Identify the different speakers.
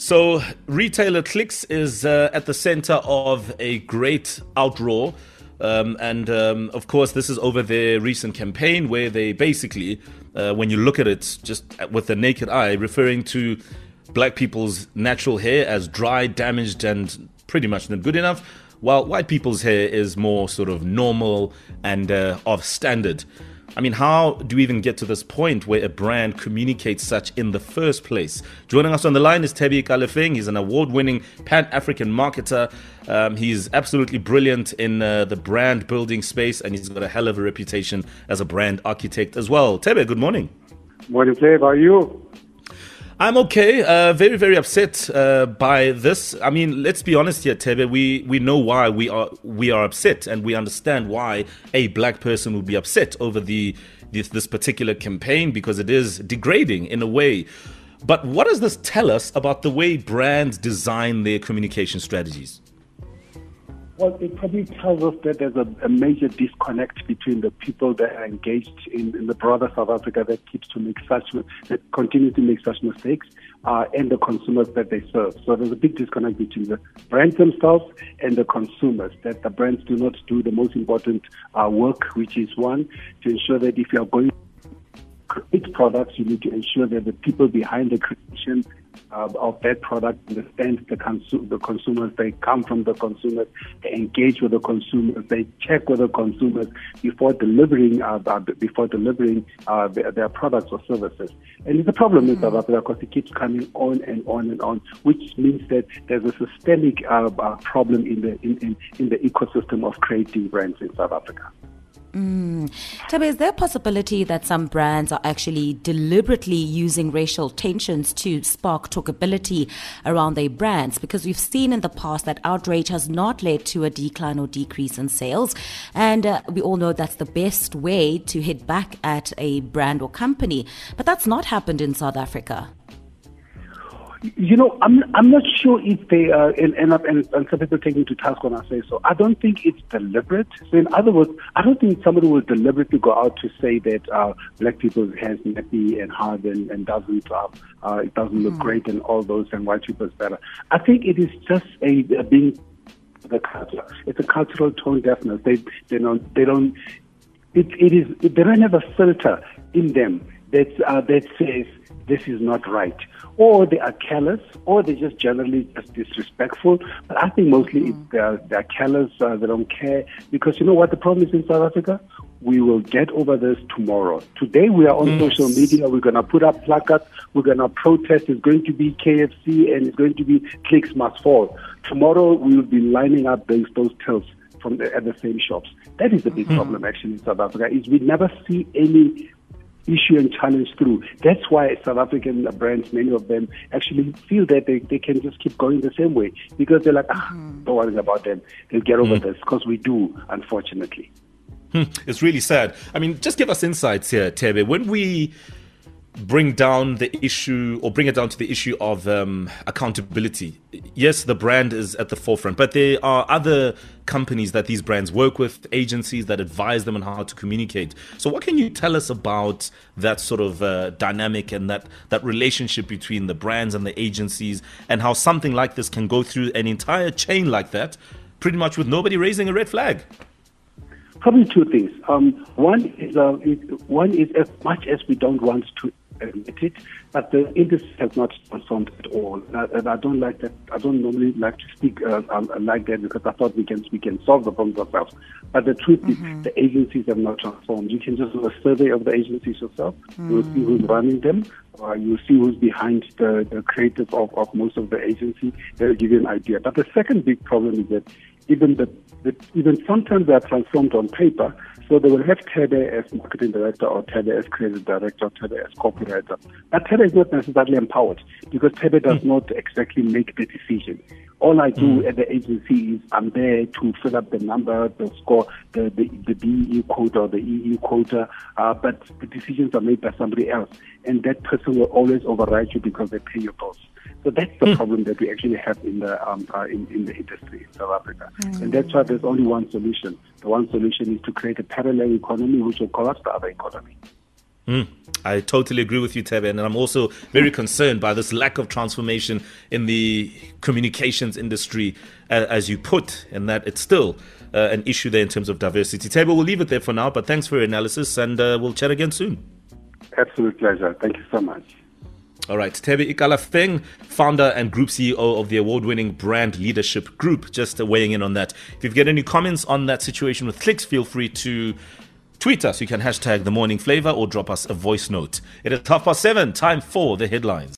Speaker 1: So, retailer Clicks is uh, at the center of a great outroar. Um, and um, of course, this is over their recent campaign where they basically, uh, when you look at it just with the naked eye, referring to black people's natural hair as dry, damaged, and pretty much not good enough, while white people's hair is more sort of normal and uh, of standard. I mean, how do we even get to this point where a brand communicates such in the first place? Joining us on the line is Thebe Ikalafeng. He's an award winning Pan African marketer. Um, he's absolutely brilliant in uh, the brand building space, and he's got a hell of a reputation as a brand architect as well. Thebe, good morning.
Speaker 2: Morning, Thebe. How are you?
Speaker 1: I'm okay. Uh, very, very upset uh, by this. I mean, let's be honest here, Thebe. We we know why we are we are upset, and we understand why a black person would be upset over the this, this particular campaign because it is degrading in a way. But what does this tell us about the way brands design their communication strategies?
Speaker 2: Well, it probably tells us that there's a, a major disconnect between the people that are engaged in, in, the broader South Africa that keeps to make such that continue to make such mistakes, uh, and the consumers that they serve. So there's a big disconnect between the brands themselves and the consumers. That the brands do not do the most important uh, work, which is one to ensure that if you are going to create products, you need to ensure that the people behind the creation uh, of that product, understand the, consu- the consumers, they come from the consumers, they engage with the consumers, they check with the consumers before delivering uh, before delivering uh, their, their, products or services. And the problem mm-hmm. is South Africa because it keeps coming on and on and on, which means that there's a systemic uh, uh, problem in the in, in, in the ecosystem of creating brands in South Africa.
Speaker 3: Mm. Thebe, is there a possibility that some brands are actually deliberately using racial tensions to spark talkability around their brands? Because we've seen in the past that outrage has not led to a decline or decrease in sales. And uh, we all know that's the best way to hit back at a brand or company. But that's not happened in South Africa.
Speaker 2: You know, I'm I'm not sure if they uh, end up and, and some people take taking to task when I say so. I don't think it's deliberate. So in other words, I don't think somebody will deliberately go out to say that uh, black people's hair is nappy and hard and, and doesn't uh, uh, it doesn't look mm. great and all those and white people's better. I think it is just a, a being the culture. It's a cultural tone deafness. They they don't they don't it, it is they don't have a filter in them that uh, that says this is not right. Or they are careless, or they're just generally just disrespectful. But I think mostly mm-hmm. they're, they're careless, uh, they don't care. Because you know what the problem is in South Africa? We will get over this tomorrow. Today we are on yes. social media. We're going to put up placards. We're going to protest. It's going to be KFC and it's going to be clicks must fall. Tomorrow we will be lining up those, those tills from the, at the same shops. That is the big mm-hmm. problem actually in South Africa is we never see any issue and challenge through. That's why South African brands, many of them, actually feel that they, they can just keep going the same way because they're like, ah, mm. don't worry about them. They'll get over mm. this because we do, unfortunately.
Speaker 1: Hmm. It's really sad. I mean, just give us insights here, Thebe. When we bring down the issue or bring it down to the issue of um, accountability. Yes, the brand is at the forefront, but there are other companies that these brands work with, agencies that advise them on how to communicate. So, what can you tell us about that sort of uh, dynamic and that, that relationship between the brands and the agencies, and how something like this can go through an entire chain like that, pretty much with nobody raising a red flag?
Speaker 2: Probably two things. Um, one is uh, one is as much as we don't want to admit it, but the industry has not transformed at all. And I, don't like that. I don't normally like to speak uh, um, like that because I thought we can we can solve the problems ourselves. But the truth mm-hmm. is, the agencies have not transformed. You can just do a survey of the agencies yourself. Mm-hmm. You'll see who's running them. Uh, you'll see who's behind the, the creators of, of most of the agencies. They'll give you an idea. But the second big problem is that even the, the even sometimes they are transformed on paper. So they will have Thebe as marketing director or Thebe as creative director or Thebe as copywriter. But Thebe is not necessarily empowered because Thebe does mm. not exactly make the decision. All I do mm. at the agency is I'm there to fill up the number, the score, the, the, the BE quota or the EU quota, uh, but the decisions are made by somebody else. And that person will always override you because they pay your bills. So that's the mm. problem that we actually have in the um, uh, in, in, the industry in South Africa, mm. and that's why there's only one solution. The one solution is to create a parallel economy which will collapse the other economy.
Speaker 1: Mm, I totally agree with you, Thebe, and I'm also very concerned by this lack of transformation in the communications industry, uh, as you put, and that it's still uh, an issue there in terms of diversity. Thebe, we'll leave it there for now, but thanks for your analysis, and uh, we'll chat again soon.
Speaker 2: Absolute pleasure. Thank you so much.
Speaker 1: All right, Thebe Ikalafeng, founder and group CEO of the award-winning Brand Leadership Group, just weighing in on that. If you've got any comments on that situation with Clicks, feel free to tweet us. You can hashtag the morning flavor or drop us a voice note. It is half past seven, time for the headlines.